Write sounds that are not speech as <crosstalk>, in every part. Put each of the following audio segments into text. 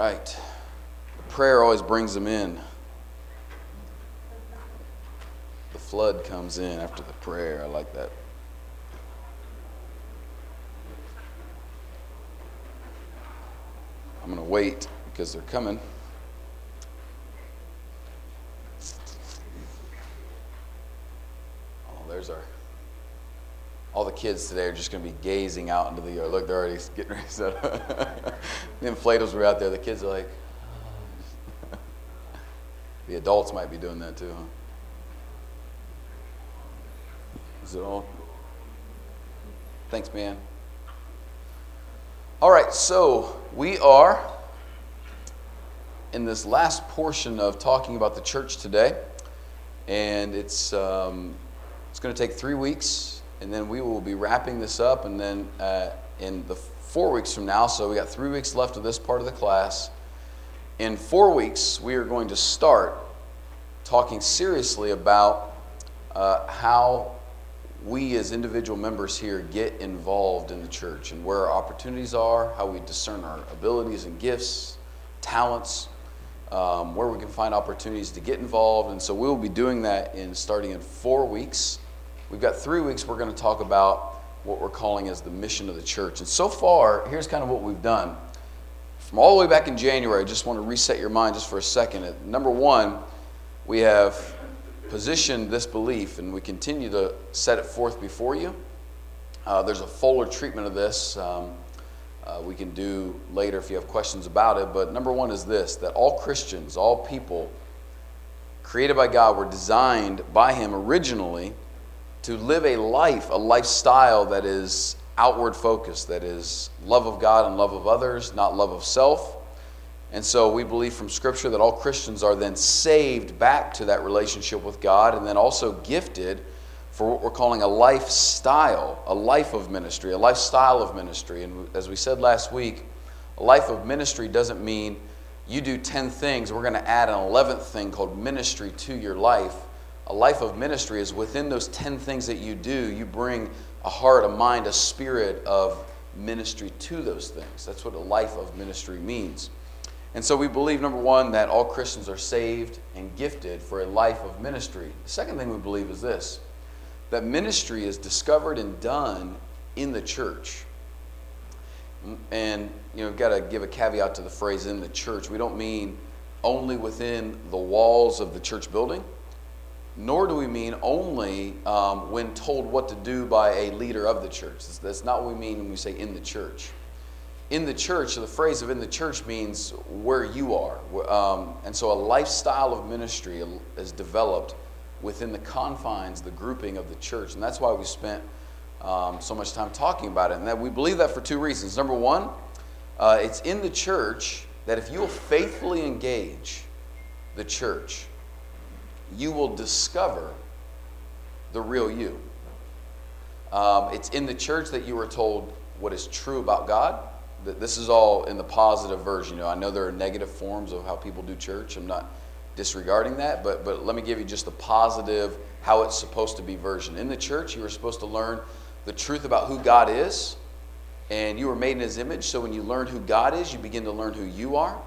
right. Prayer always brings them in. The flood comes in after the prayer. I like that. I'm going to wait because they're coming. Oh, there's our. All the kids today are just going to be gazing out into the yard. Look, they're already <laughs> getting ready to set up. <laughs> the inflatables were out there. The kids are like, <laughs> the adults might be doing that too, huh? Is it all? Thanks, man. All right, so we are in this last portion of talking about the church today, and it's um, it's going to take three weeks, and then we will be wrapping this up, and then uh, in the four weeks from now, so we got three weeks left of this part of the class. In four weeks, we are going to start talking seriously about uh, how we as individual members here get involved in the church and where our opportunities are, how we discern our abilities and gifts, talents, um, where we can find opportunities to get involved. And so we'll be doing that in starting in four weeks. We've got three weeks we're going to talk about what we're calling as the mission of the church. And so far, here's kind of what we've done. From all the way back in January, I just want to reset your mind just for a second. Number one, we have positioned this belief, and we continue to set it forth before you. Uh, there's a fuller treatment of this um, uh, we can do later if you have questions about it. But number one is this that all Christians, all people created by God, were designed by Him originally to live a life, a lifestyle that is outward focused, that is love of God and love of others, not love of self. And so we believe from Scripture that all Christians are then saved back to that relationship with God and then also gifted for what we're calling a lifestyle, a life of ministry, a lifestyle of ministry. And as we said last week, a life of ministry doesn't mean you do 10 things, we're going to add an 11th thing called ministry to your life. A life of ministry is within those 10 things that you do, you bring a heart, a mind, a spirit of ministry to those things. That's what a life of ministry means. And so we believe, number one, that all Christians are saved and gifted for a life of ministry. The second thing we believe is this that ministry is discovered and done in the church. And, you know, we've got to give a caveat to the phrase in the church. We don't mean only within the walls of the church building, nor do we mean only um, when told what to do by a leader of the church. That's, not what we mean when we say in the church in the church, the phrase of in the church means where you are. Um, and so a lifestyle of ministry is developed within the confines, the grouping of the church. And that's why we spent um, so much time talking about it. And that we believe that for two reasons. Number one, uh, it's in the church that if you will faithfully engage the church, you will discover the real you. Um, it's in the church that you are told what is true about God this is all in the positive version. You know, I know there are negative forms of how people do church. I'm not disregarding that, but but let me give you just the positive how it's supposed to be version. In the church, you are supposed to learn the truth about who God is, and you were made in His image. So when you learn who God is, you begin to learn who you are.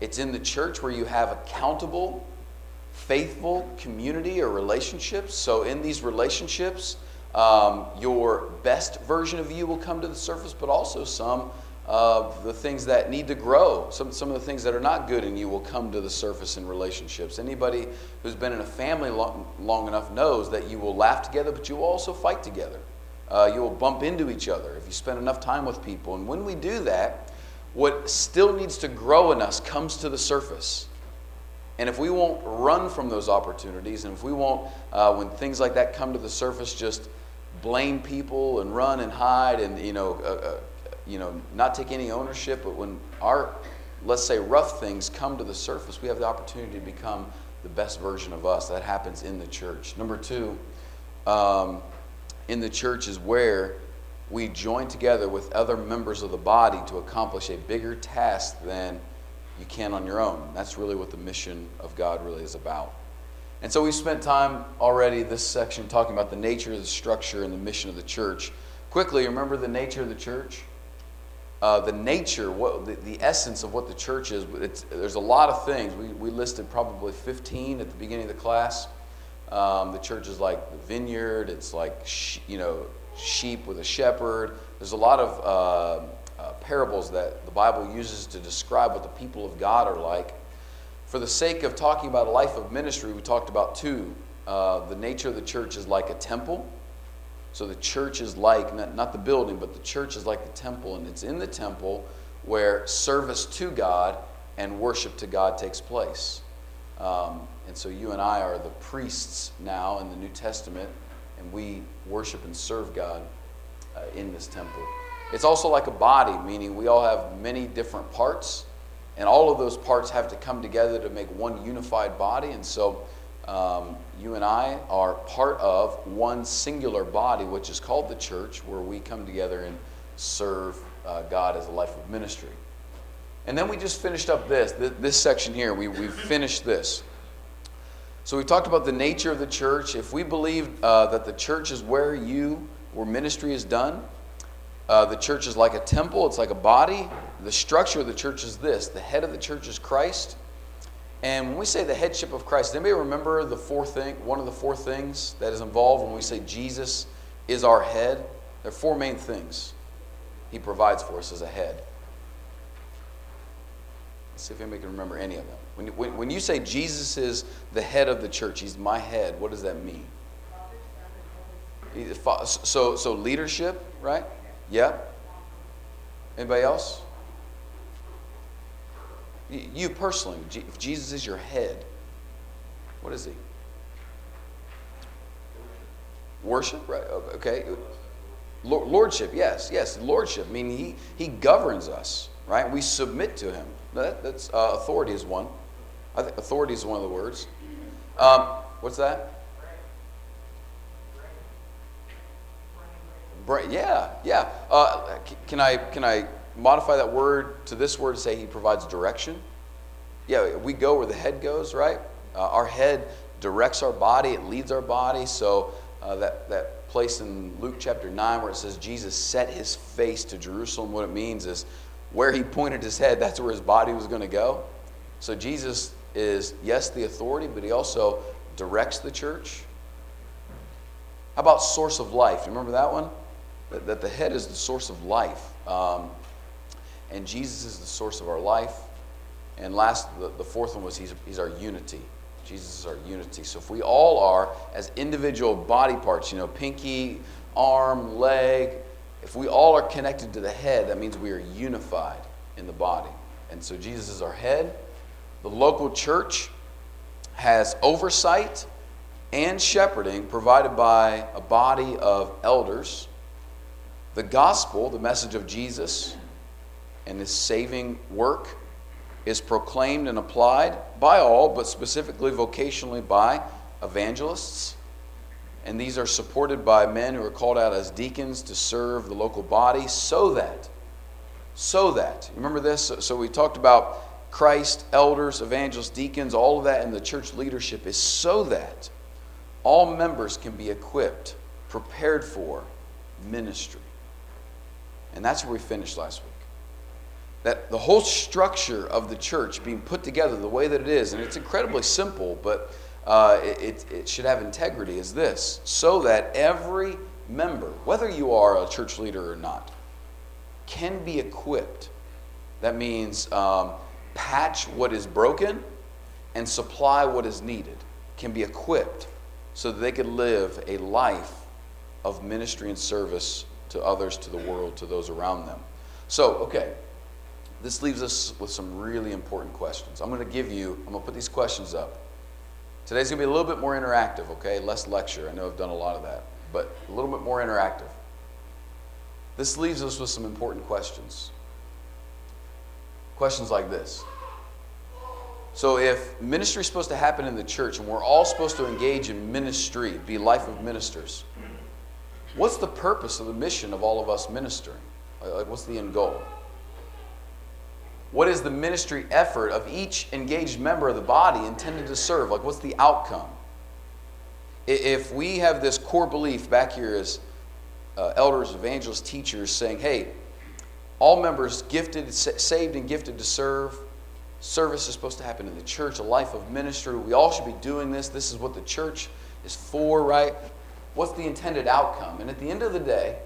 It's in the church where you have accountable, faithful community or relationships. So in these relationships, um, your best version of you will come to the surface, but also some of the things that need to grow. Some, some of the things that are not good in you will come to the surface in relationships. Anybody who's been in a family long, long enough knows that you will laugh together, but you will also fight together. Uh, you will bump into each other if you spend enough time with people. And when we do that, what still needs to grow in us comes to the surface. And if we won't run from those opportunities, and if we won't, uh, when things like that come to the surface, just blame people and run and hide and you know uh, uh you know, not take any ownership, but when our, let's say, rough things come to the surface, we have the opportunity to become the best version of us. That happens in the church. Number two, um, in the church is where we join together with other members of the body to accomplish a bigger task than you can on your own. That's really what the mission of God really is about. And so we've spent time already this section talking about the nature, the structure, and the mission of the church. Quickly, remember the nature of the church? uh, the nature, what the, the, essence of what the church is. There's a lot of things. We, we listed probably 15 at the beginning of the class. Um, the church is like the vineyard. It's like you know sheep with a shepherd. There's a lot of uh, parables that the Bible uses to describe what the people of God are like. For the sake of talking about a life of ministry, we talked about two. Uh, the nature of the church is like a temple. So the church is like, not, not the building, but the church is like the temple, and it's in the temple where service to God and worship to God takes place. Um, and so you and I are the priests now in the New Testament, and we worship and serve God uh, in this temple. It's also like a body, meaning we all have many different parts, and all of those parts have to come together to make one unified body. And so um, you and I are part of one singular body, which is called the church, where we come together and serve uh, God as a life of ministry. And then we just finished up this, this, this section here. We, we finished this. So we talked about the nature of the church. If we believe uh, that the church is where you, where ministry is done, uh, the church is like a temple, it's like a body. The structure of the church is this the head of the church is Christ. And when we say the headship of Christ, anybody remember the four thing, one of the four things that is involved when we say Jesus is our head? There are four main things he provides for us as a head. Let's see if anybody can remember any of them. When you, when, when you say Jesus is the head of the church, he's my head, what does that mean? So, so leadership, right? Yeah. Anybody else? You personally, if Jesus is your head, what is he? Worship, right? Okay. Lordship, yes, yes, lordship, I meaning he, he governs us, right? We submit to him. That, that's uh, authority is one. I think authority is one of the words. Um, what's that? Yeah, yeah. Uh, can I can I modify that word to this word to say he provides direction. Yeah, we go where the head goes, right? Uh, our head directs our body, it leads our body. So uh, that, that place in Luke chapter 9 where it says Jesus set his face to Jerusalem, what it means is where he pointed his head, that's where his body was going to go. So Jesus is, yes, the authority, but he also directs the church. How about source of life? You remember that one? That, the head is the source of life. Um, and Jesus is the source of our life. And last, the, the fourth one was he's, he's our unity. Jesus is our unity. So if we all are, as individual body parts, you know, pinky, arm, leg, if we all are connected to the head, that means we are unified in the body. And so Jesus is our head. The local church has oversight and shepherding provided by a body of elders. The gospel, the message of Jesus, and his saving work is proclaimed and applied by all, but specifically vocationally by evangelists. And these are supported by men who are called out as deacons to serve the local body so that, so that, remember this? So we talked about Christ, elders, evangelists, deacons, all of that in the church leadership is so that all members can be equipped, prepared for ministry. And that's where we finished last week. That the whole structure of the church being put together the way that it is, and it's incredibly simple, but uh, it, it should have integrity, is this. So that every member, whether you are a church leader or not, can be equipped. That means um, patch what is broken and supply what is needed, can be equipped so that they can live a life of ministry and service to others, to the world, to those around them. So, okay, this leaves us with some really important questions. I'm going to give you, I'm going to put these questions up. Today's going to be a little bit more interactive, okay? Less lecture. I know I've done a lot of that, but a little bit more interactive. This leaves us with some important questions. Questions like this. So, if ministry is supposed to happen in the church and we're all supposed to engage in ministry, be life of ministers, what's the purpose of the mission of all of us ministering? Like, what's the end goal? What is the ministry effort of each engaged member of the body intended to serve? Like, what's the outcome? If we have this core belief back here as uh, elders, evangelists, teachers saying, hey, all members gifted, saved, and gifted to serve. Service is supposed to happen in the church, a life of ministry. We all should be doing this. This is what the church is for, right? What's the intended outcome? And at the end of the day,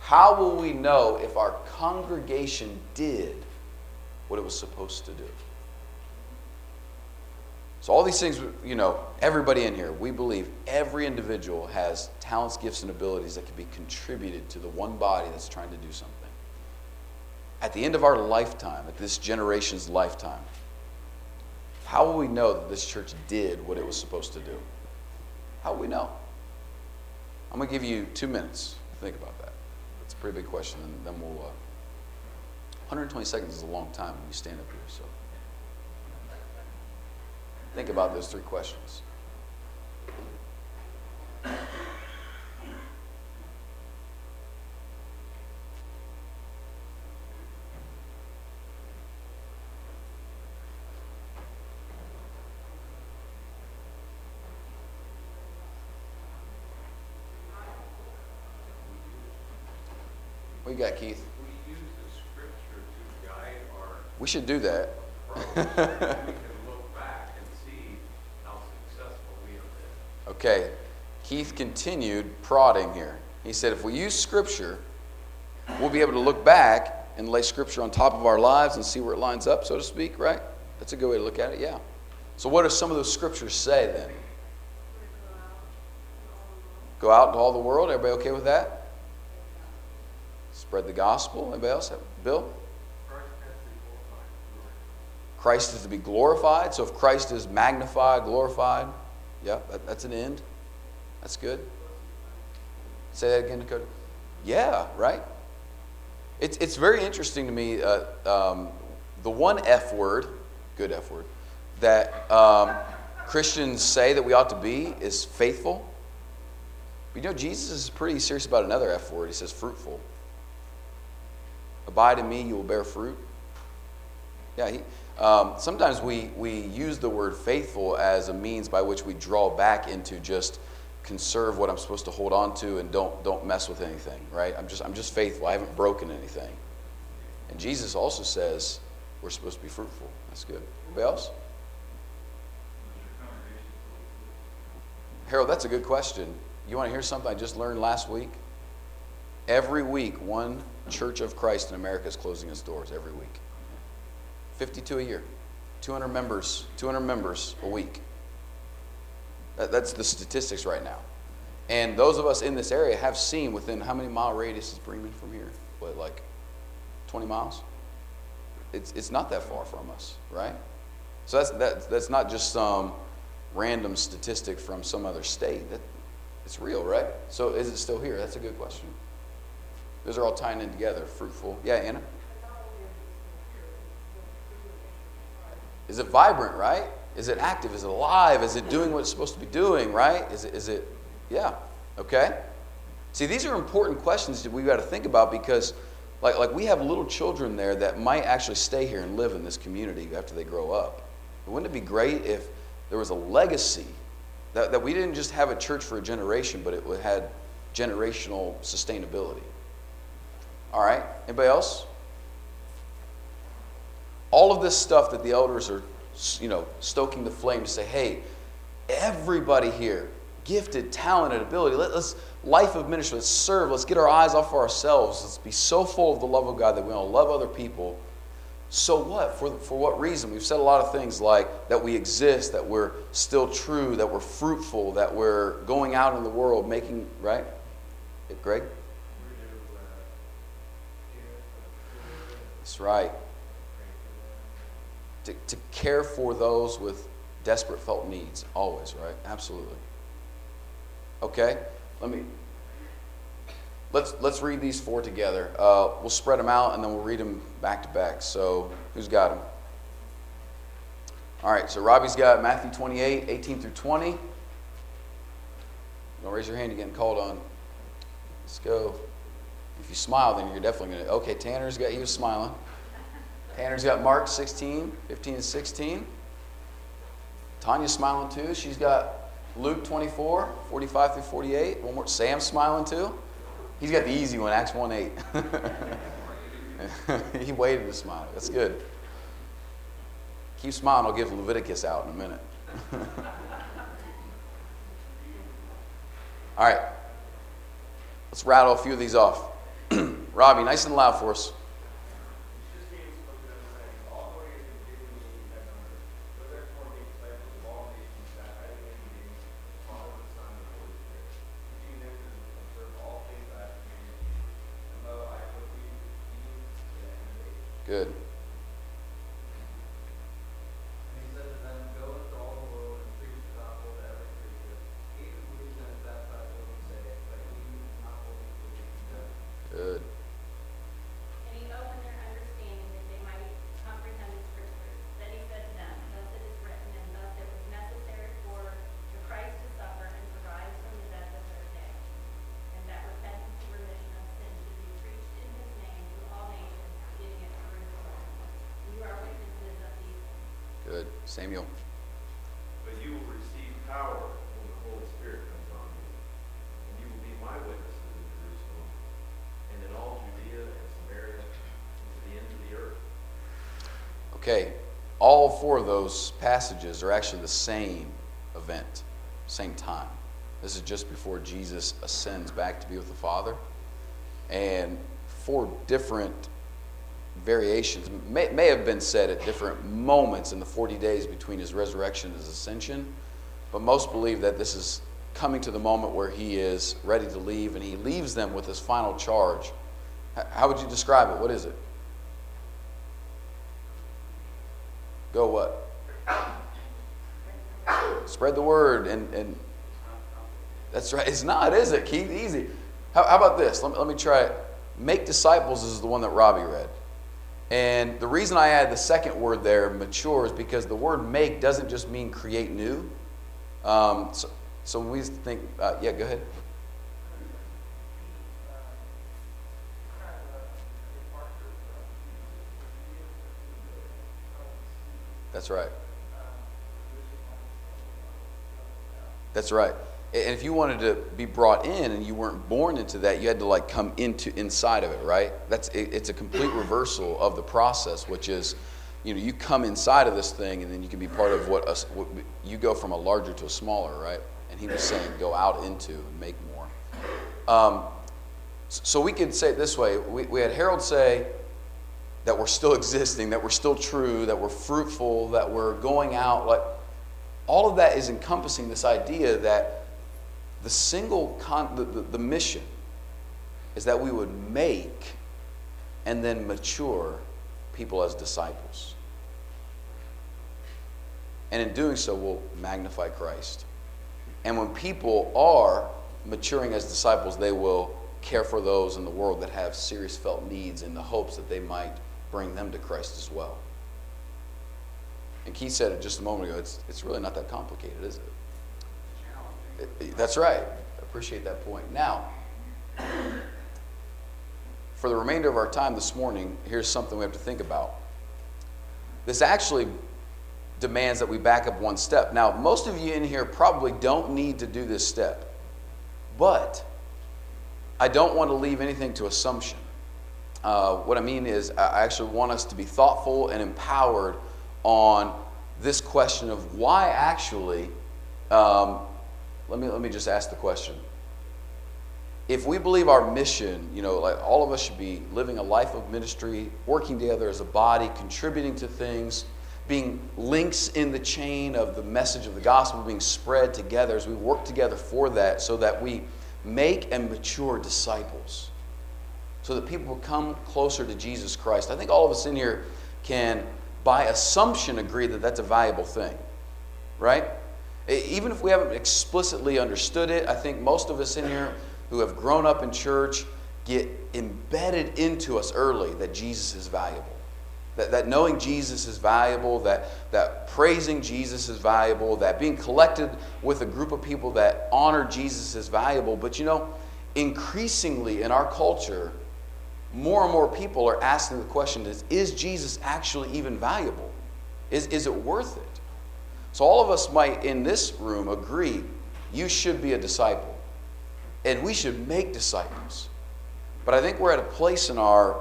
how will we know if our congregation did what it was supposed to do? So, all these things, you know, everybody in here, we believe every individual has talents, gifts, and abilities that can be contributed to the one body that's trying to do something. At the end of our lifetime, at this generation's lifetime, how will we know that this church did what it was supposed to do? How will we know? I'm going to give you two minutes to think about that. It's a pretty big question, and then we'll. Uh, 120 seconds is a long time when you stand up here, so. Think about those three questions. Got, Keith? We use the scripture to guide our. We should do that. Okay, Keith continued prodding here. He said, if we use Scripture, we'll be able to look back and lay Scripture on top of our lives and see where it lines up, so to speak, right? That's a good way to look at it, yeah. So, what do some of those Scriptures say then? Go out into all the world. Everybody okay with that? Spread the gospel. Anybody else? Bill? Christ is to be glorified. So if Christ is magnified, glorified, yeah, that, that's an end. That's good. Say that again, Dakota. Yeah, right? It's, it's very interesting to me. Uh, um, the one F word, good F word, that um, Christians say that we ought to be is faithful. But you know, Jesus is pretty serious about another F word. He says fruitful. Abide in me, you will bear fruit. Yeah, he, um, sometimes we, we use the word faithful as a means by which we draw back into just conserve what I'm supposed to hold on to and don't, don't mess with anything, right? I'm just, I'm just faithful. I haven't broken anything. And Jesus also says we're supposed to be fruitful. That's good. Anybody else? Harold, that's a good question. You want to hear something I just learned last week? Every week, one Church of Christ in America is closing its doors every week. 52 a year. 200 members, 200 members a week. That, that's the statistics right now. And those of us in this area have seen within how many mile radius is Bremen from here? What, like 20 miles? It's, it's not that far from us, right? So that's, that, that's not just some random statistic from some other state. That, it's real, right? So is it still here? That's a good question. Those are all tying in together. Fruitful. Yeah, Anna? Is it vibrant, right? Is it active? Is it alive? Is it doing what it's supposed to be doing, right? Is it, is it yeah, okay? See, these are important questions that we've got to think about because, like, like we have little children there that might actually stay here and live in this community after they grow up. Wouldn't it be great if there was a legacy that, that we didn't just have a church for a generation, but it had generational sustainability? All right, anybody else? All of this stuff that the elders are, you know, stoking the flame to say, hey, everybody here, gifted, talented, ability, let, us life of ministry, let's serve, let's get our eyes off of ourselves, let's be so full of the love of God that we to love other people. So what? For, for what reason? We've said a lot of things like that we exist, that we're still true, that we're fruitful, that we're going out in the world making, right? Greg? That's right to, to care for those with desperate felt needs, always, right? Absolutely. Okay, let me. Let's, let's read these four together. Uh, we'll spread them out and then we'll read them back to back. So, who's got them? All right, so Robbie's got Matthew 28, 18 through 20. Don't raise your hand, you're getting called on. Let's go. If you smile, then you're definitely going to. Okay, Tanner's got, he was smiling. Tanner's got Mark 16, 15 and 16. Tanya's smiling too. She's got Luke 24, 45 through 48. One more. Sam's smiling too. He's got the easy one, Acts 1 8. <laughs> he waited to smile. That's good. Keep smiling. I'll give Leviticus out in a minute. <laughs> All right. Let's rattle a few of these off. Robbie, nice and loud for us. Good. Good. And he opened their understanding that they might comprehend the scriptures. Then he said to them, Thus it is written, and thus it was necessary for the Christ to suffer and to rise from the dead the third day, and that repentance and remission of sin should be preached in his name to all nations, beginning at Jerusalem. You are witnesses of these things. Good. Samuel. But you will receive power when the Holy Spirit comes on you. And you will be my witnesses in Jerusalem and in all Judea and Samaria and to the ends of the earth. Okay. All four of those passages are actually the same event, same time. This is just before Jesus ascends back to be with the Father. And four different variations may, may have been said at different moments in the 40 days between his resurrection and his ascension, but most believe that this is coming to the moment where he is ready to leave and he leaves them with his final charge. How would you describe it? What is it? Go what? Spread the word and, and that's right. It's not, is it, Keith? Easy. How, how about this? Let me, let me try it. Make disciples is the one that Robbie read. And the reason I add the second word there, mature, is because the word make doesn't just mean create new. Um, so, so we think, uh, yeah, go ahead. That's right. That's right. And if you wanted to be brought in and you weren't born into that, you had to like come into inside of it, right? That's it, it's a complete reversal of the process, which is, you know, you come inside of this thing and then you can be part of what, us, what you go from a larger to a smaller, right? And he was saying go out into and make more. Um, so we could say it this way: we, we had Harold say that we're still <laughs> existing, that we're still true, that we're fruitful, that we're going out. Like all of that is encompassing this idea that the single con- the, the, the mission is that we would make and then mature people as disciples. And in doing so, we'll magnify Christ. And when people are maturing as disciples, they will care for those in the world that have serious felt needs in the hopes that they might bring them to Christ as well. And Keith said it just a moment ago, it's, it's really not that complicated, is it? That's right. Appreciate that point. Now, for the remainder of our time this morning, here's something we have to think about. This actually demands that we back up one step. Now, most of you in here probably don't need to do this step, but I don't want to leave anything to assumption. Uh, what I mean is, I actually want us to be thoughtful and empowered on this question of why actually. Um, let me let me just ask the question. If we believe our mission, you know, like all of us should be living a life of ministry, working together as a body, contributing to things, being links in the chain of the message of the gospel being spread together as we work together for that, so that we make and mature disciples so that people will come closer to Jesus Christ. I think all of us in here can, by assumption, agree that that's a valuable thing, right? Even if we haven't explicitly understood it, I think most of us in here who have grown up in church get embedded into us early that Jesus is valuable. That, that knowing Jesus is valuable, that, that praising Jesus is valuable, that being collected with a group of people that honor Jesus is valuable. But you know, increasingly in our culture, more and more people are asking the question is, is Jesus actually even valuable? Is, is it worth it? So, all of us might in this room agree you should be a disciple, and we should make disciples. But I think we're at a place in our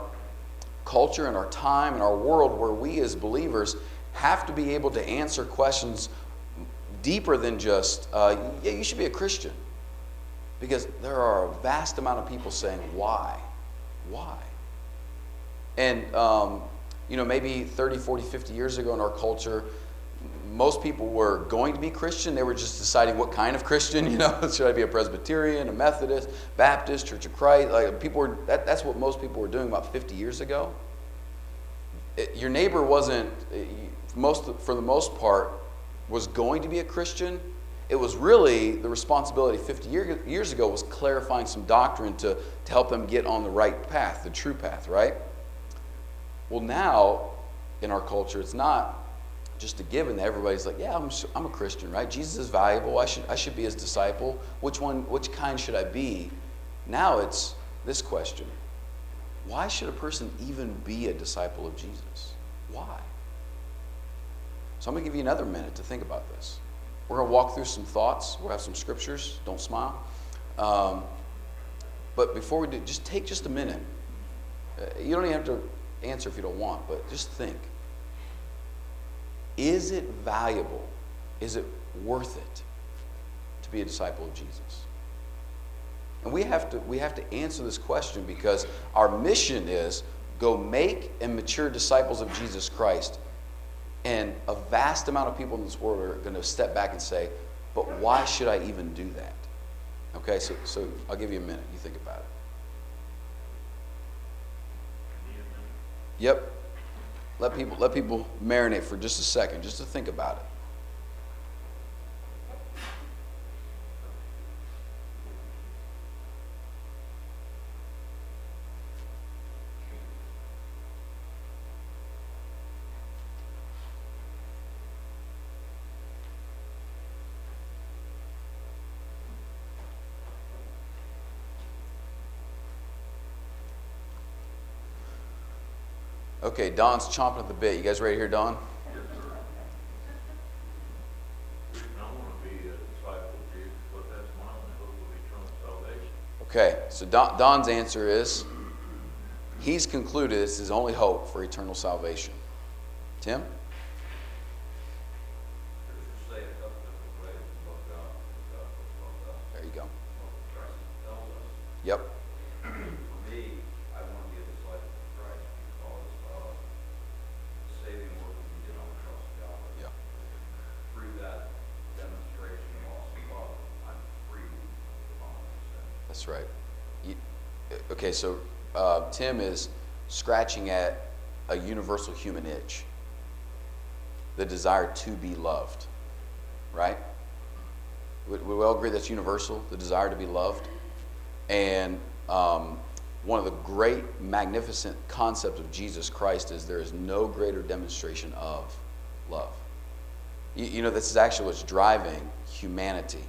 culture and our time and our world where we as believers have to be able to answer questions deeper than just, uh, yeah, you should be a Christian. Because there are a vast amount of people saying, why? Why? And, um, you know, maybe 30, 40, 50 years ago in our culture, most people were going to be Christian. They were just deciding what kind of Christian, you know, <laughs> should I be a Presbyterian, a Methodist, Baptist, Church of Christ? Like people were, that, that's what most people were doing about 50 years ago. It, your neighbor wasn't, eh, most, for the most part, was going to be a Christian. It was really the responsibility 50 year, years ago was clarifying some doctrine to, to help them get on the right path, the true path, right? Well, now in our culture, it's not just a given that everybody's like, yeah, I'm, I'm a Christian, right? Jesus is valuable. I should, I should be his disciple. Which one, which kind should I be? Now it's this question Why should a person even be a disciple of Jesus? Why? So I'm going to give you another minute to think about this. We're going to walk through some thoughts. We'll have some scriptures. Don't smile. Um, but before we do, just take just a minute. Uh, you don't even have to answer if you don't want, but just think. Is it valuable? Is it worth it to be a disciple of Jesus? And we have to, we have to answer this question because our mission is go make and mature disciples of Jesus Christ. And a vast amount of people in this world are going to step back and say, but why should I even do that? Okay, so, so I'll give you a minute. You think about it. Yep. Let people, let people marinate for just a second, just to think about it. Okay, Don's chomping at the bit. You guys ready to hear Don? Okay, so Don, Don's answer is he's concluded it's his only hope for eternal salvation. Tim? There you go. Yep. That's right. You, okay, so uh, Tim is scratching at a universal human itch the desire to be loved, right? We, we all agree that's universal, the desire to be loved. And um, one of the great, magnificent concepts of Jesus Christ is there is no greater demonstration of love. You, you know, this is actually what's driving humanity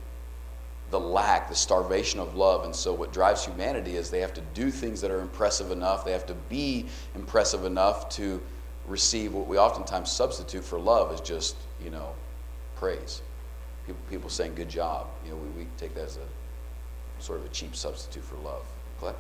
the lack, the starvation of love. And so, what drives humanity is they have to do things that are impressive enough, they have to be impressive enough to receive what we oftentimes substitute for love is just, you know, praise. People, people saying good job. You know, we, we take that as a sort of a cheap substitute for love. Clint?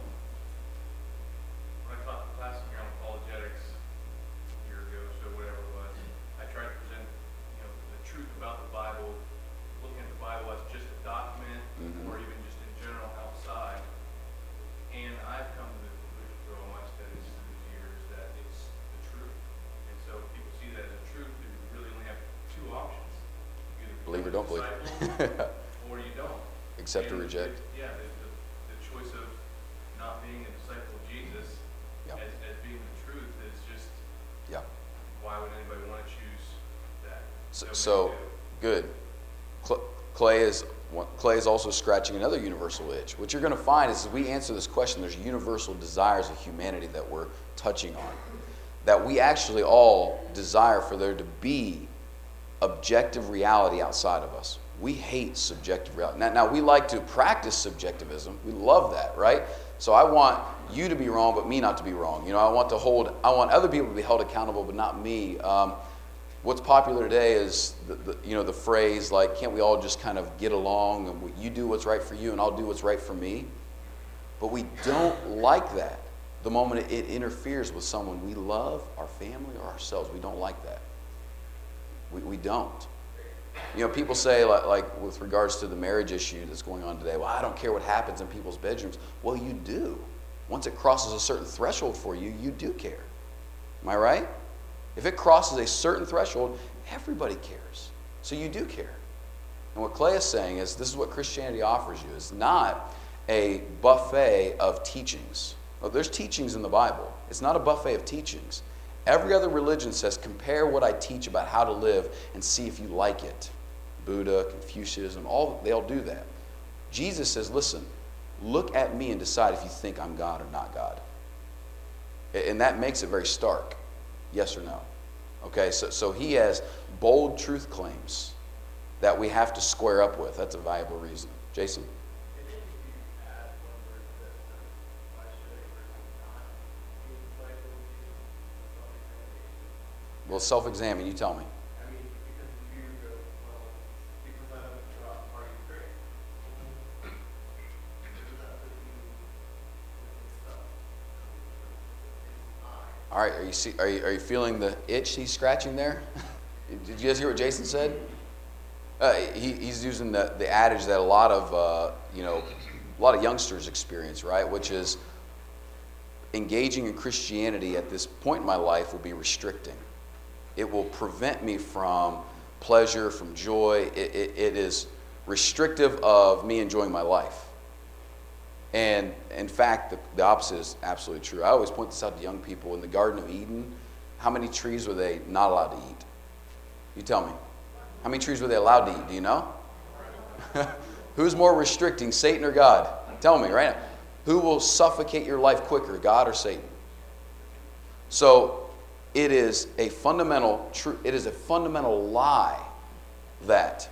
<laughs> or you don't. Accept and or reject. The, yeah, the, the, the, choice of not being a disciple of Jesus yeah. as, as being the truth is just, yeah. why would anybody want to choose that? So, so good. Clay is Clay is also scratching another universal itch. What you're going to find is as we answer this question, there's universal desires of humanity that we're touching on. That we actually all desire for there to be objective reality outside of us. We hate subjective reality. Now, now, we like to practice subjectivism. We love that, right? So I want you to be wrong, but me not to be wrong. You know, I want to hold, I want other people to be held accountable, but not me. Um, what's popular today is the, the, you know the phrase like, "Can't we all just kind of get along and you do what's right for you and I'll do what's right for me?" But we don't like that. the moment it interferes with someone we love, our family, or ourselves, we don't like that. We, we don't. You know, people say, like, like with regards to the marriage issue that's going on today, well, I don't care what happens in people's bedrooms. Well, you do. Once it crosses a certain threshold for you, you do care. Am I right? If it crosses a certain threshold, everybody cares. So you do care. And what Clay is saying is this is what Christianity offers you. It's not a buffet of teachings. Well, there's teachings in the Bible. It's not a buffet of teachings. Every other religion says compare what I teach about how to live and see if you like it. Buddha, Confucianism, all they all do that. Jesus says, listen, look at me and decide if you think I'm God or not God. And that makes it very stark. Yes or no? Okay, so, so he has bold truth claims that we have to square up with. That's a viable reason. Jason? Well, self examine, you tell me. I mean, because if you go, well, because I haven't got, are you great? Does that put you in stuff? All right, are you, see, are you, are you feeling the itch he's scratching there? <laughs> Did you guys hear what Jason said? Uh, he, he's using the, the adage that a lot of, uh, you know, a lot of youngsters experience, right? Which is engaging in Christianity at this point in my life will be restricting. It will prevent me from pleasure, from joy. It, it, it is restrictive of me enjoying my life. And in fact, the, the opposite is absolutely true. I always point this out to young people. In the Garden of Eden, how many trees were they not allowed to eat? You tell me. How many trees were they allowed to eat? Do you know? <laughs> Who's more restricting, Satan or God? Tell me right now. Who will suffocate your life quicker, God or Satan? So it is a fundamental true it is a fundamental lie that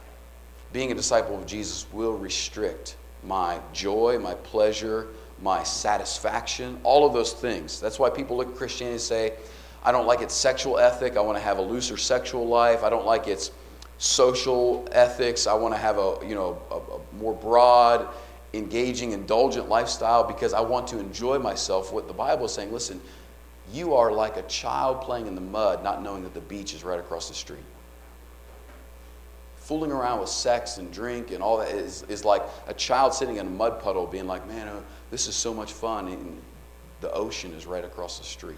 being a disciple of Jesus will restrict my joy, my pleasure, my satisfaction, all of those things. That's why people look at Christianity and say, I don't like its sexual ethic. I want to have a looser sexual life. I don't like its social ethics. I want to have a, you know, a, a more broad, engaging, indulgent lifestyle because I want to enjoy myself. What the Bible is saying, listen, you are like a child playing in the mud, not knowing that the beach is right across the street. Fooling around with sex and drink and all that is, is like a child sitting in a mud puddle being like, man, oh, this is so much fun. And the ocean is right across the street.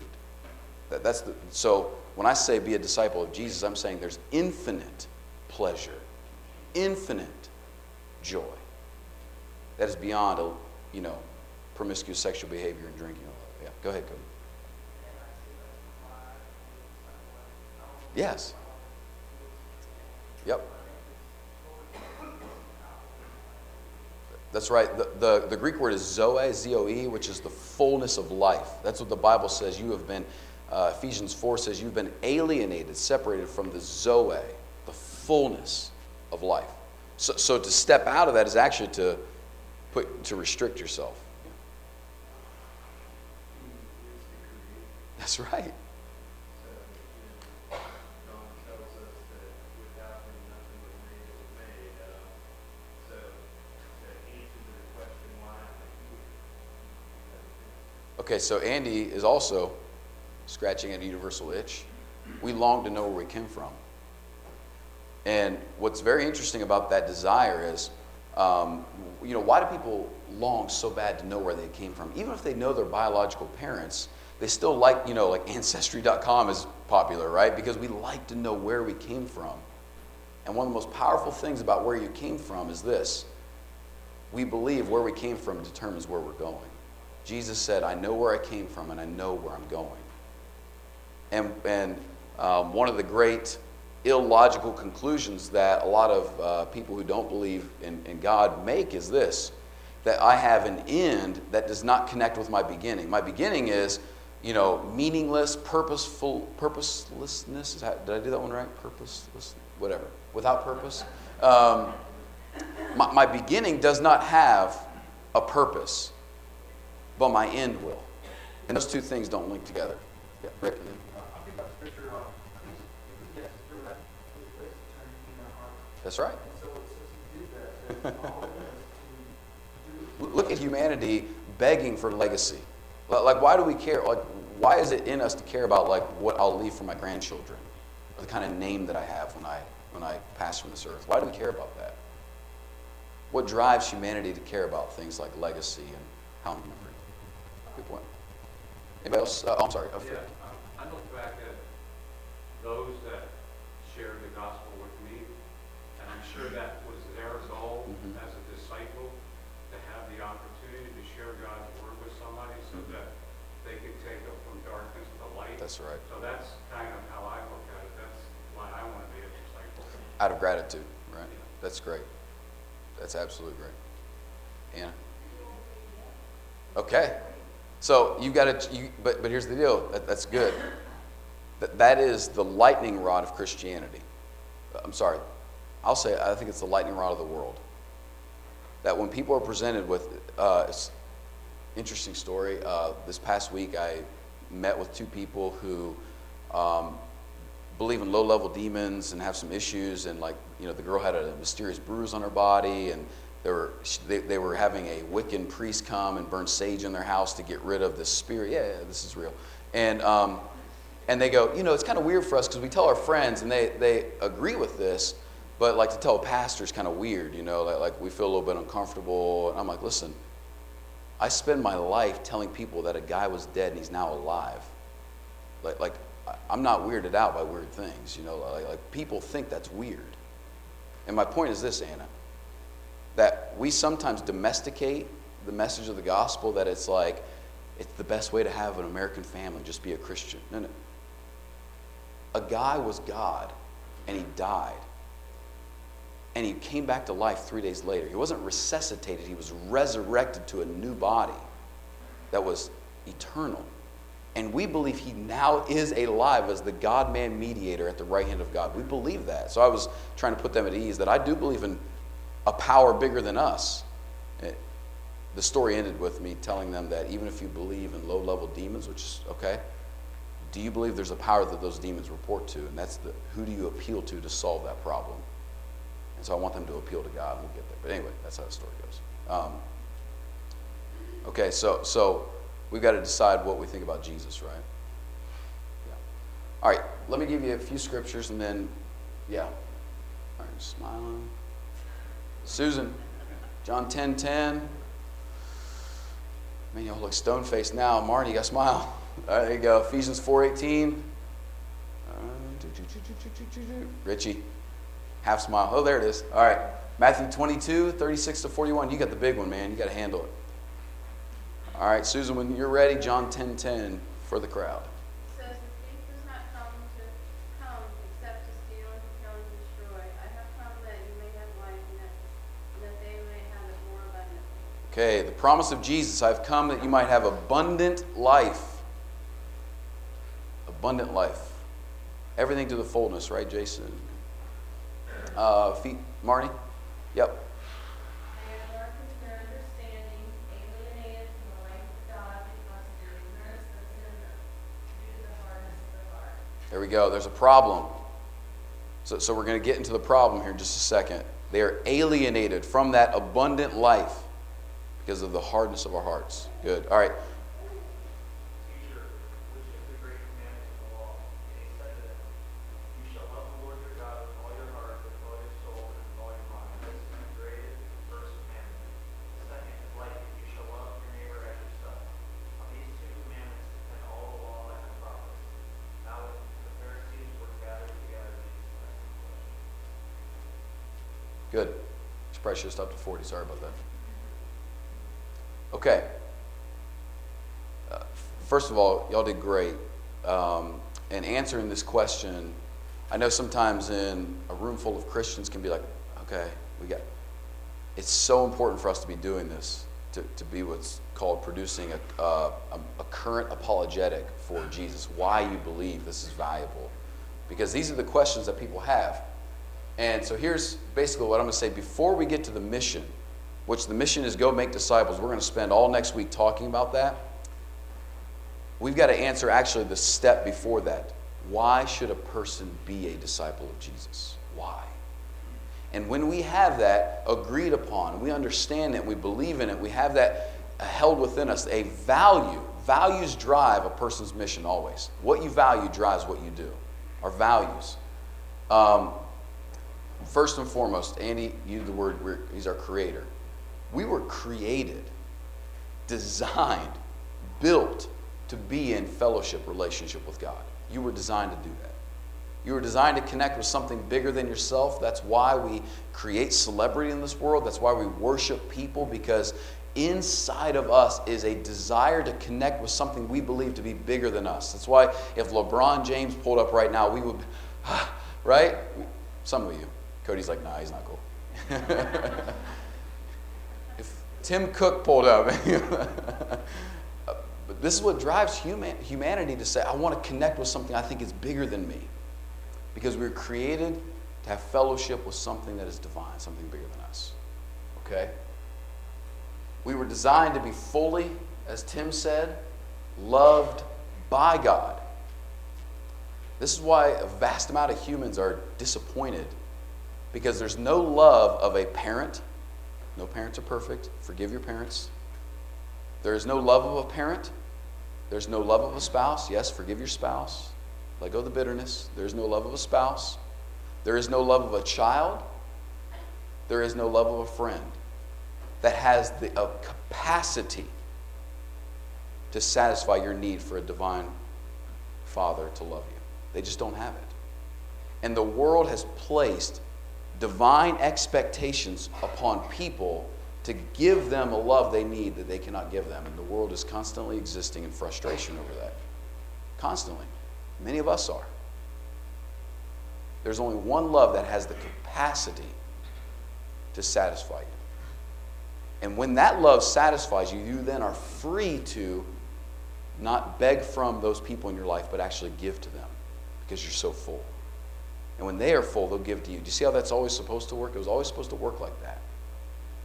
That, that's the, so when I say be a disciple of Jesus, I'm saying there's infinite pleasure, infinite joy that is beyond, a, you know, promiscuous sexual behavior and drinking. Yeah, go ahead. Yes. Yep. That's right. The, the, the, Greek word is zoe, Z O E, which is the fullness of life. That's what the Bible says. You have been, uh, Ephesians 4 says, you've been alienated, separated from the zoe, the fullness of life. So, so to step out of that is actually to, put, to restrict yourself. That's right. Okay, so Andy is also scratching at a universal itch. We long to know where we came from. And what's very interesting about that desire is, um, you know, why do people long so bad to know where they came from? Even if they know their biological parents, they still like, you know, like Ancestry.com is popular, right? Because we like to know where we came from. And one of the most powerful things about where you came from is this we believe where we came from determines where we're going. Jesus said, I know where I came from and I know where I'm going. And, and um, one of the great illogical conclusions that a lot of uh, people who don't believe in, in God make is this that I have an end that does not connect with my beginning. My beginning is, you know, meaningless, purposeful, purposelessness. That, did I do that one right? Purposeless, whatever. Without purpose. Um, my, my beginning does not have a purpose but my end will. And those two things don't link together. Yeah, Rick. That's right. Look at humanity begging for legacy. Like, why do we care? Like, why is it in us to care about like what I'll leave for my grandchildren, or the kind of name that I have when I when I pass from this earth? Why do we care about that? What drives humanity to care about things like legacy and how I'm remembered? Good point. Anybody else? Uh, oh, I'm sorry. Oh, Yeah, um, I look back at those that shared the gospel with me, and I'm sure that was their goal Mhm. as a disciple, to have the opportunity to share God's word with somebody so Mhm. that they could take it from darkness to light. That's right. So that's kind of how I look at it. That's why I want to be a disciple. Out of gratitude, right? That's great. That's absolutely great. Anna? Okay. So you've got to, you, but, but here's the deal. That, that's good. That, that is the lightning rod of Christianity. I'm sorry. I'll say, I think it's the lightning rod of the world. That when people are presented with, uh, interesting story. Uh, this past week, I met with two people who um, believe in low-level demons and have some issues. And like, you know, the girl had a mysterious bruise on her body, and they were they, they were having a Wiccan priest come and burn sage in their house to get rid of this spirit. Yeah, yeah this is real. And um, and they go, you know, it's kind of weird for us because we tell our friends, and they they agree with this. But like to tell a pastor is kind of weird, you know, like, like we feel a little bit uncomfortable. And I'm like, listen, I spend my life telling people that a guy was dead and he's now alive. Like, like I'm not weirded out by weird things, you know. Like, like people think that's weird. And my point is this, Anna, that we sometimes domesticate the message of the gospel that it's like it's the best way to have an American family, just be a Christian. No, no. A guy was God and he died. And he came back to life three days later. He wasn't resuscitated, he was resurrected to a new body that was eternal. And we believe he now is alive as the God man mediator at the right hand of God. We believe that. So I was trying to put them at ease that I do believe in a power bigger than us. It- the story ended with me telling them that even if you believe in low level demons, which is okay, do you believe there's a power that those demons report to? And that's the who do you appeal to to solve that problem? And so I want them to appeal to God, and we'll get there. But anyway, that's how the story goes. Um, okay, so so we've got to decide what we think about Jesus, right? Yeah. All right, let me give you a few scriptures, and then, yeah. All right, smiling. Susan, John 10 10. Man, y'all look stone faced now. Marty, you got to smile. All right, there you go. Ephesians 4 18. Uh, Richie, half smile. Oh, there it is. All right. Matthew 22, 36 to 41. You got the big one, man. You got to handle it. All right, Susan, when you're ready, John 10 10 for the crowd. Okay, the promise of Jesus I've come that you might have abundant life. Abundant life. Everything to the fullness, right, Jason? Uh, feet, Marnie? Yep. There we go. There's a problem. So, so we're going to get into the problem here in just a second. They are alienated from that abundant life because of the hardness of our hearts. Good. All right. Good. And he said to them, You shall love the Lord your God with all your heart, with all your soul, and with all your mind. This is the greatest and first commandment. The second is like it, you shall love your neighbor as yourself. On these two commandments depend all the law and the prophets. Now when the Pharisees were gathered together, Jesus asked them a question. Good. Should probably should have stopped at 40. Sorry about that. Okay. Uh, first of all, y'all did great. Um, in answering this question, I know sometimes in a room full of Christians can be like, okay, we got. It's so important for us to be doing this, to, to be what's called producing a, a, a current apologetic for Jesus, why you believe this is valuable. Because these are the questions that people have. And so here's basically what I'm going to say before we get to the mission, which the mission is go make disciples. We're going to spend all next week talking about that. We've got to answer actually the step before that. Why should a person be a disciple of Jesus? Why? And when we have that agreed upon, we understand it, we believe in it, we have that held within us, a value, values drive a person's mission always. What you value drives what you do. Our values. Um, first and foremost, Andy used the word, he's our creator. We were created, designed, built to be in fellowship relationship with God. You were designed to do that. You were designed to connect with something bigger than yourself. That's why we create celebrity in this world. That's why we worship people because inside of us is a desire to connect with something we believe to be bigger than us. That's why if LeBron James pulled up right now, we would, <sighs> right? Some of you. Cody's like, nah, he's not cool. <laughs> Tim Cook pulled up, <laughs> uh, but this is what drives human, humanity to say, I want to connect with something I think is bigger than me. Because we were created to have fellowship with something that is divine, something bigger than us. Okay? We were designed to be fully, as Tim said, loved by God. This is why a vast amount of humans are disappointed because there's no love of a parent. No parents are perfect. Forgive your parents. There is no love of a parent. There's no love of a spouse. Yes, forgive your spouse. Let go of the bitterness. There is no love of a spouse. There is no love of a child. There is no love of a friend that has the capacity to satisfy your need for a divine father to love you. They just don't have it. And the world has placed divine expectations upon people to give them a love they need that they cannot give them. And the world is constantly existing in frustration over that. Constantly. Many of us are. There's only one love that has the capacity to satisfy you. And when that love satisfies you, you then are free to not beg from those people in your life, but actually give to them because you're so full. And when they are full, they'll give to you. Do you see how that's always supposed to work? It was always supposed to work like that.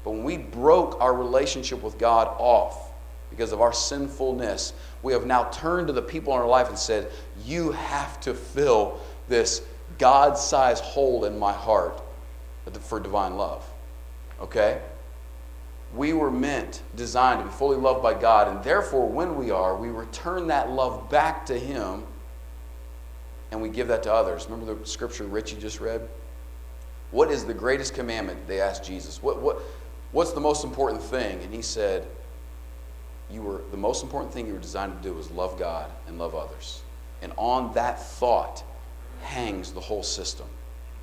But when we broke our relationship with God off because of our sinfulness, we have now turned to the people in our life and said, You have to fill this God sized hole in my heart for divine love. Okay? we were meant, designed to be fully loved by God, and therefore, when we are, we return that love back to Him and we give that to others. Remember the scripture Richie just read? What is the greatest commandment? They asked Jesus. What, what, what's the most important thing? And he said, you were, the most important thing you were designed to do was love God and love others. And on that thought hangs the whole system.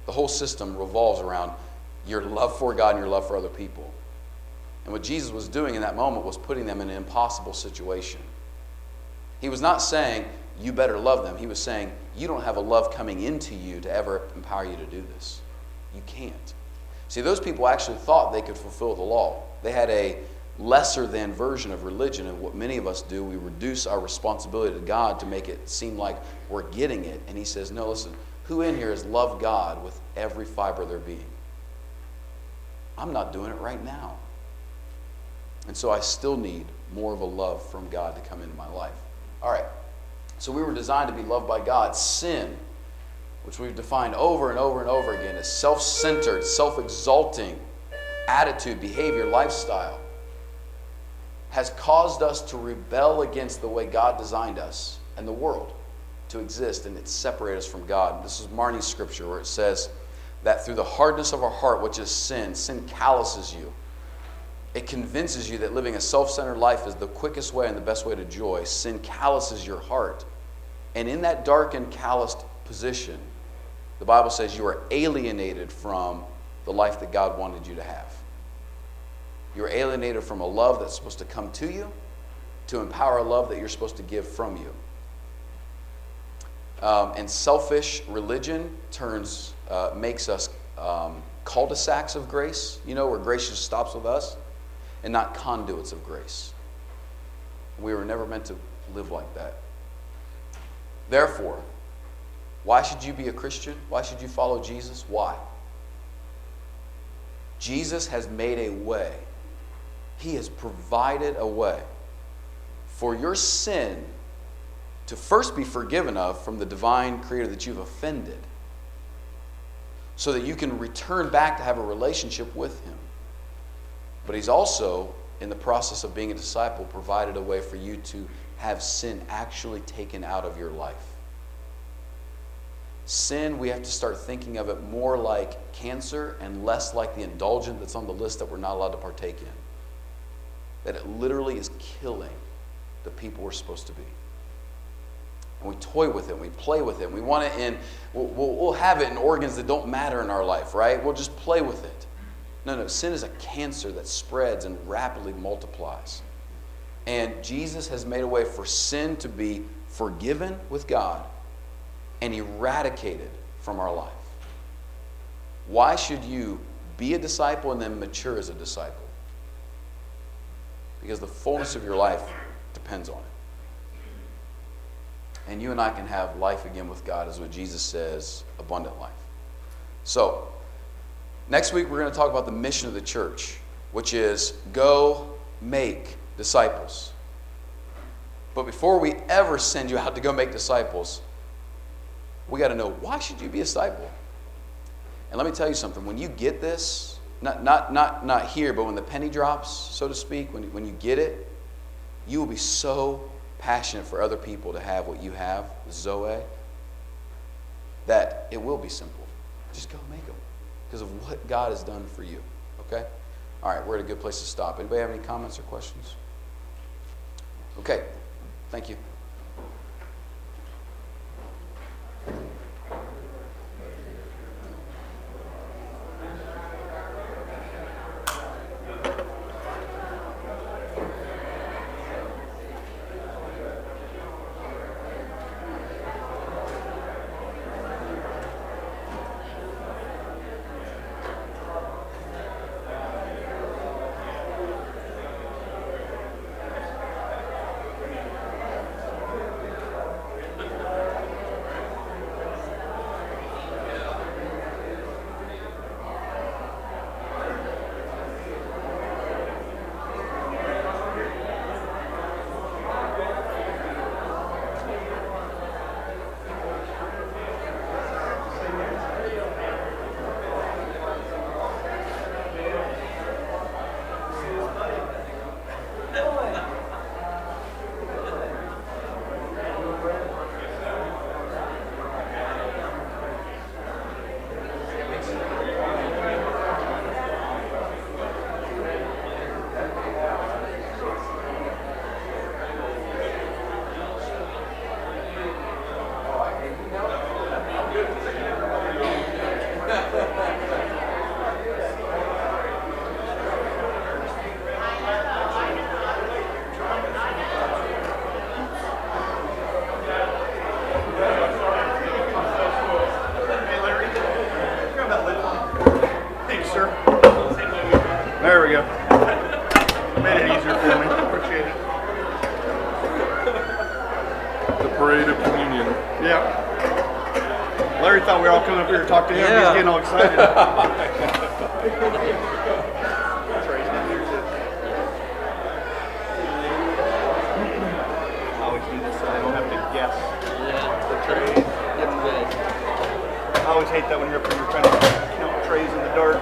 The whole system revolves around your love for God and your love for other people. And what Jesus was doing in that moment was putting them in an impossible situation. He was not saying, you better love them. He was saying, you don't have a love coming into you to ever empower you to do this. You can't. See, those people actually thought they could fulfill the law. They had a lesser than version of religion, and what many of us do, we reduce our responsibility to God to make it seem like we're getting it. And He says, No, listen, who in here has loved God with every fiber of their being? I'm not doing it right now. And so I still need more of a love from God to come into my life. All right. So we were designed to be loved by God. Sin, which we've defined over and over and over again, is self centered, self exalting attitude, behavior, lifestyle, has caused us to rebel against the way God designed us and the world to exist, and it separates us from God. This is Marnie's scripture where it says that through the hardness of our heart, which is sin, sin calluses you it convinces you that living a self centered life is the quickest way and the best way to joy. Sin calluses your heart. And in that dark and calloused position, the Bible says you are alienated from the life that God wanted you to have. You're alienated from a love that's supposed to come to you to empower a love that you're supposed to give from you. Um, and selfish religion turns, uh, makes us um, cul-de-sacs of grace, you know, where grace just stops with us and not conduits of grace. We were never meant to live like that. Therefore, why should you be a Christian? Why should you follow Jesus? Why? Jesus has made a way. He has provided a way for your sin to first be forgiven of from the divine creator that you've offended so that you can return back to have a relationship with him. But he's also, in the process of being a disciple, provided a way for you to have sin actually taken out of your life. Sin, we have to start thinking of it more like cancer and less like the indulgent that's on the list that we're not allowed to partake in. That it literally is killing the people we're supposed to be. And we toy with it, and we play with it, and we want it in, we'll, we'll, we'll have it in organs that don't matter in our life, right? We'll just play with it. No, no, sin is a cancer that spreads and rapidly multiplies. And Jesus has made a way for sin to be forgiven with God and eradicated from our life. Why should you be a disciple and then mature as a disciple? Because the fullness of your life depends on it. And you and I can have life again with God, is what Jesus says abundant life. So, next week we're going to talk about the mission of the church, which is go make disciples. But before we ever send you out to go make disciples, we got to know why should you be a disciple? And let me tell you something. When you get this, not, not, not, not here, but when the penny drops, so to speak, when, when you get it, you will be so passionate for other people to have what you have, Zoe, that it will be simple. Just go make them because of what God has done for you. Okay? All right, we're at a good place to stop. Anybody have any comments or questions? Okay, thank you. Thanks, sir. There we go. Made it easier for me. Appreciate it. The parade of communion. Yeah. Larry thought we were all coming up here to talk to him. He's Yeah. getting all excited. I always do this so I don't have to guess. The trade. I always hate that when you're up here, you're trying to count trays in the dark.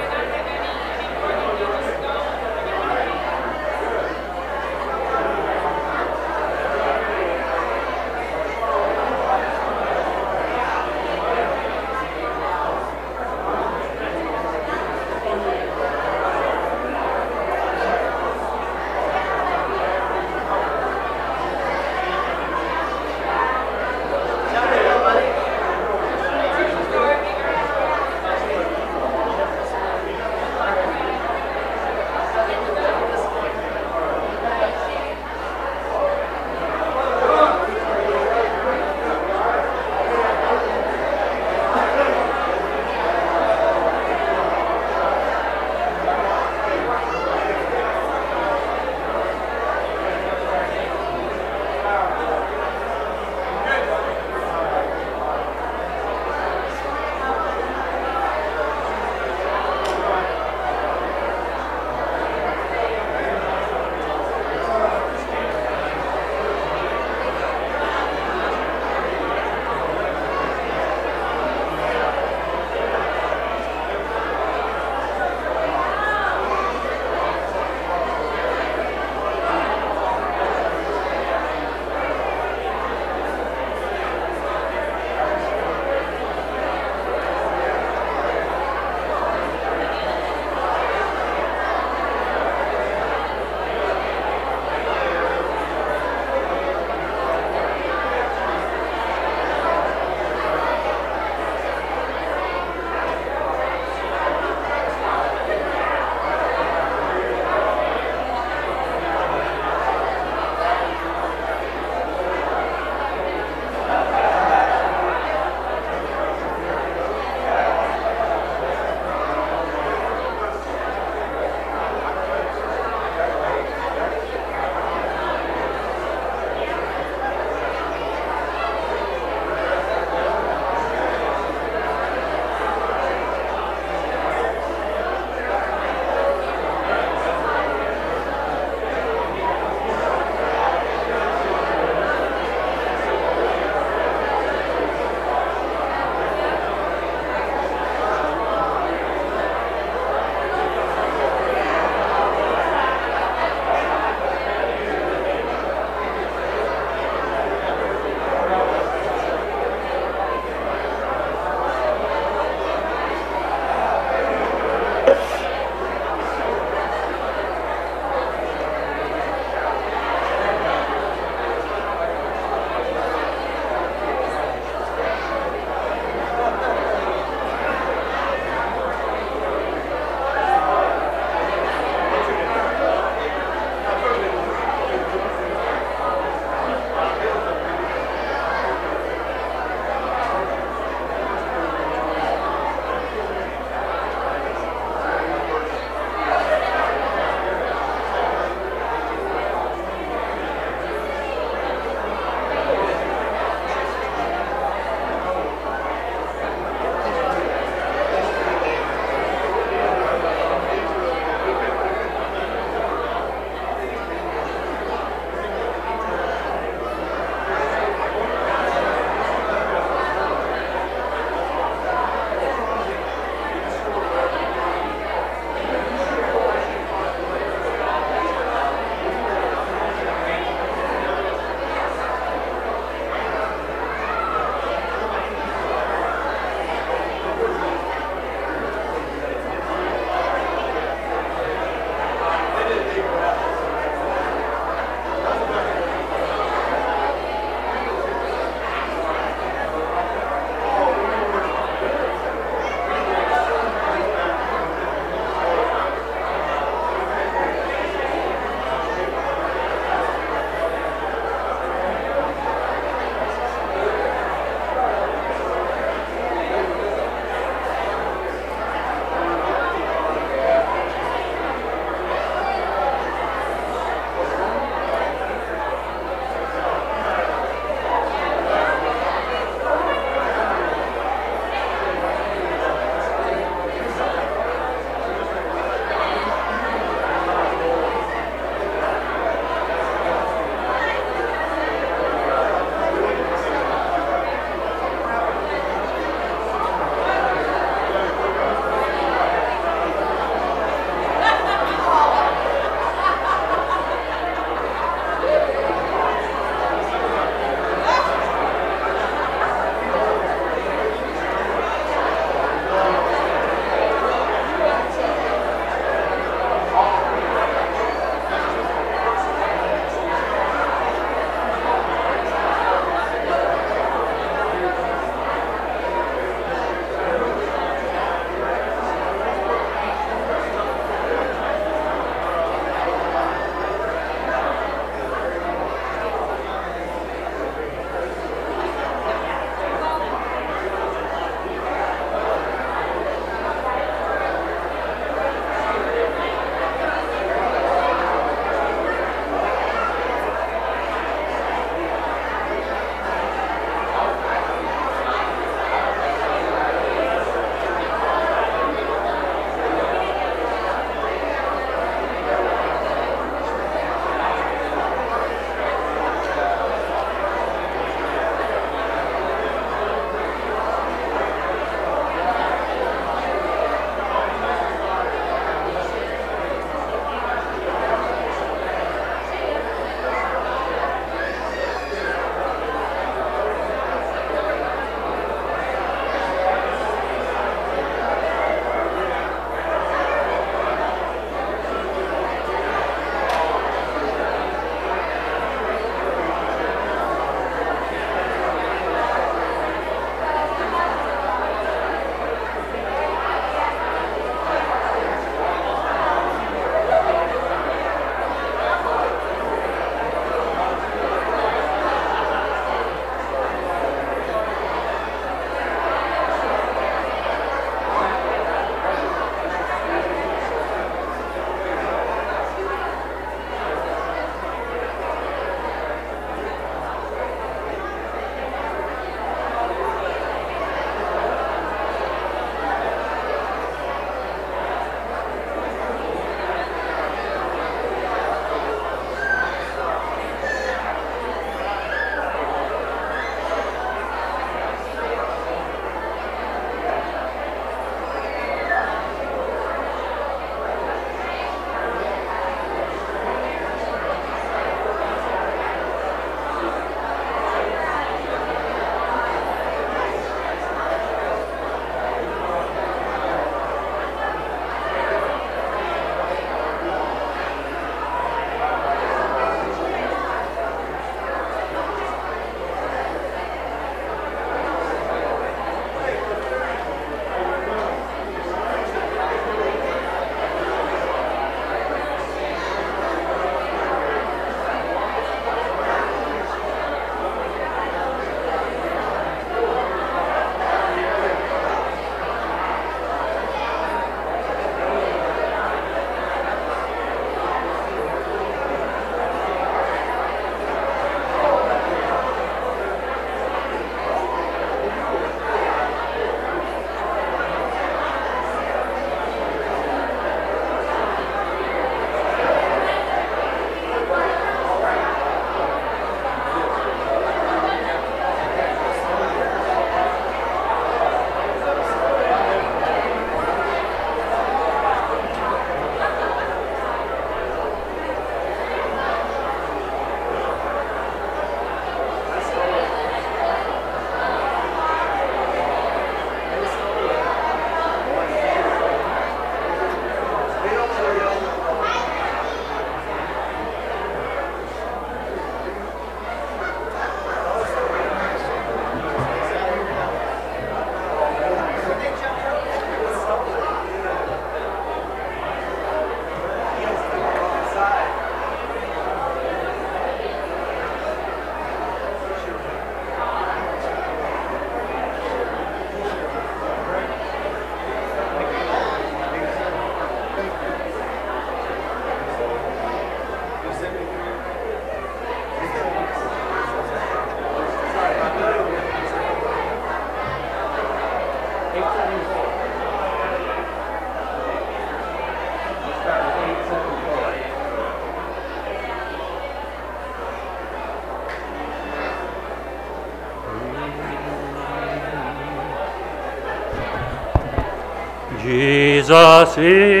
Jesus